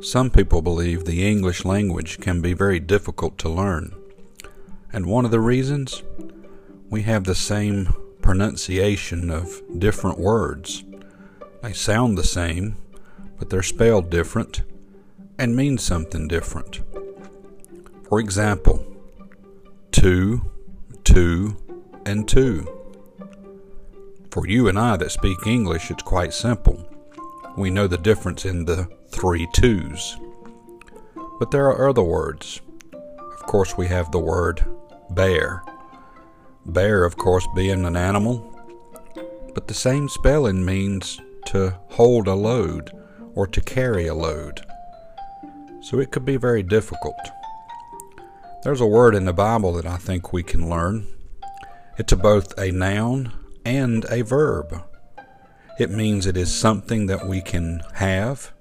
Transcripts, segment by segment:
Some people believe the English language can be very difficult to learn. And one of the reasons? We have the same pronunciation of different words. They sound the same, but they're spelled different and mean something different. For example, two, two, and two. For you and I that speak English, it's quite simple. We know the difference in the three twos. But there are other words. Of course, we have the word bear. Bear, of course, being an animal, but the same spelling means to hold a load or to carry a load. So it could be very difficult. There's a word in the Bible that I think we can learn. It's both a noun and a verb. It means it is something that we can have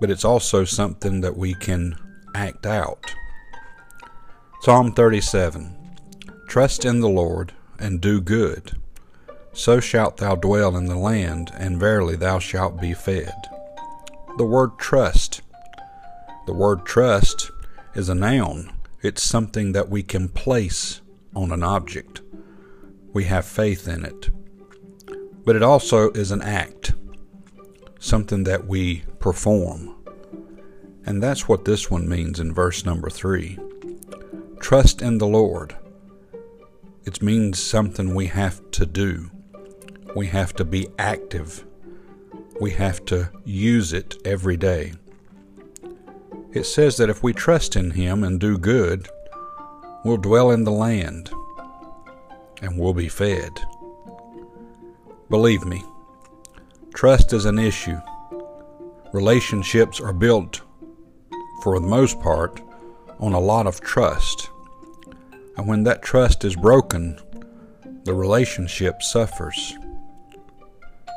but it's also something that we can act out. Psalm 37 Trust in the Lord and do good. So shalt thou dwell in the land, and verily thou shalt be fed. The word trust. The word trust is a noun. It's something that we can place on an object. We have faith in it. But it also is an act, something that we perform. And that's what this one means in verse number three. Trust in the Lord. It means something we have to do. We have to be active. We have to use it every day. It says that if we trust in Him and do good, we'll dwell in the land and we'll be fed. Believe me, trust is an issue. Relationships are built, for the most part, on a lot of trust. And when that trust is broken, the relationship suffers.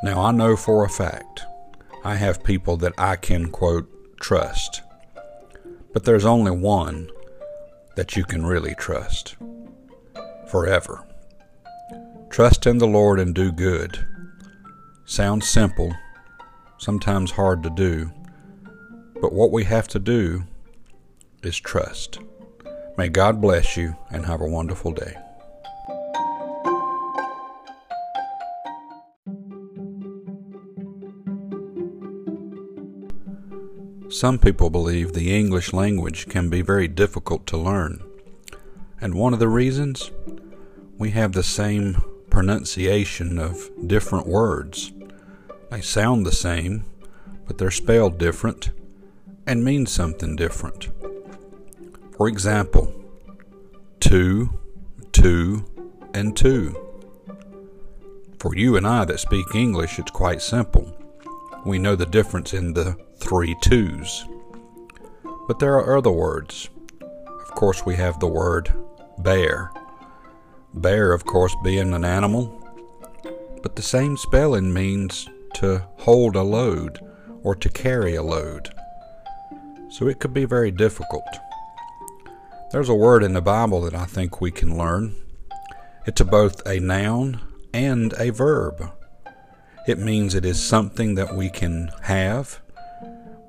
Now, I know for a fact I have people that I can, quote, trust. But there's only one that you can really trust forever. Trust in the Lord and do good. Sounds simple, sometimes hard to do, but what we have to do is trust. May God bless you and have a wonderful day. Some people believe the English language can be very difficult to learn. And one of the reasons? We have the same pronunciation of different words. They sound the same, but they're spelled different and mean something different. For example, two, two, and two. For you and I that speak English, it's quite simple. We know the difference in the three twos. But there are other words. Of course, we have the word bear. Bear, of course, being an animal, but the same spelling means to hold a load or to carry a load. So it could be very difficult. There's a word in the Bible that I think we can learn. It's both a noun and a verb. It means it is something that we can have,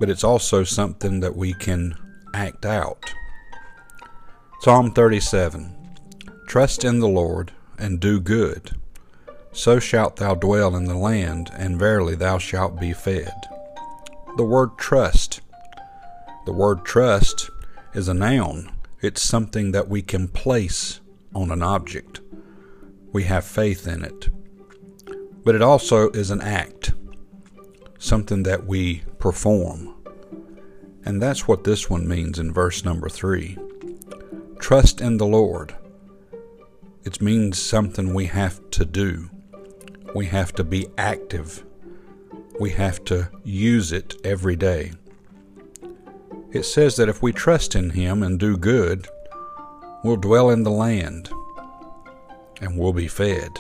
but it's also something that we can act out. Psalm 37 Trust in the Lord and do good so shalt thou dwell in the land, and verily thou shalt be fed. The word trust. The word trust is a noun. It's something that we can place on an object. We have faith in it. But it also is an act, something that we perform. And that's what this one means in verse number three. Trust in the Lord. It means something we have to do. We have to be active. We have to use it every day. It says that if we trust in Him and do good, we'll dwell in the land and we'll be fed.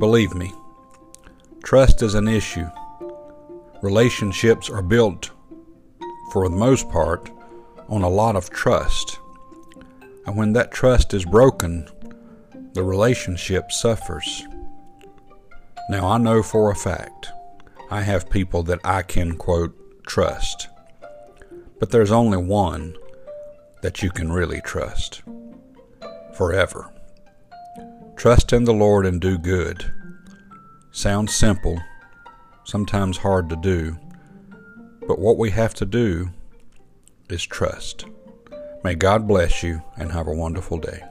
Believe me, trust is an issue. Relationships are built, for the most part, on a lot of trust. And when that trust is broken, the relationship suffers. Now, I know for a fact I have people that I can, quote, trust. But there's only one that you can really trust forever. Trust in the Lord and do good. Sounds simple, sometimes hard to do, but what we have to do is trust. May God bless you and have a wonderful day.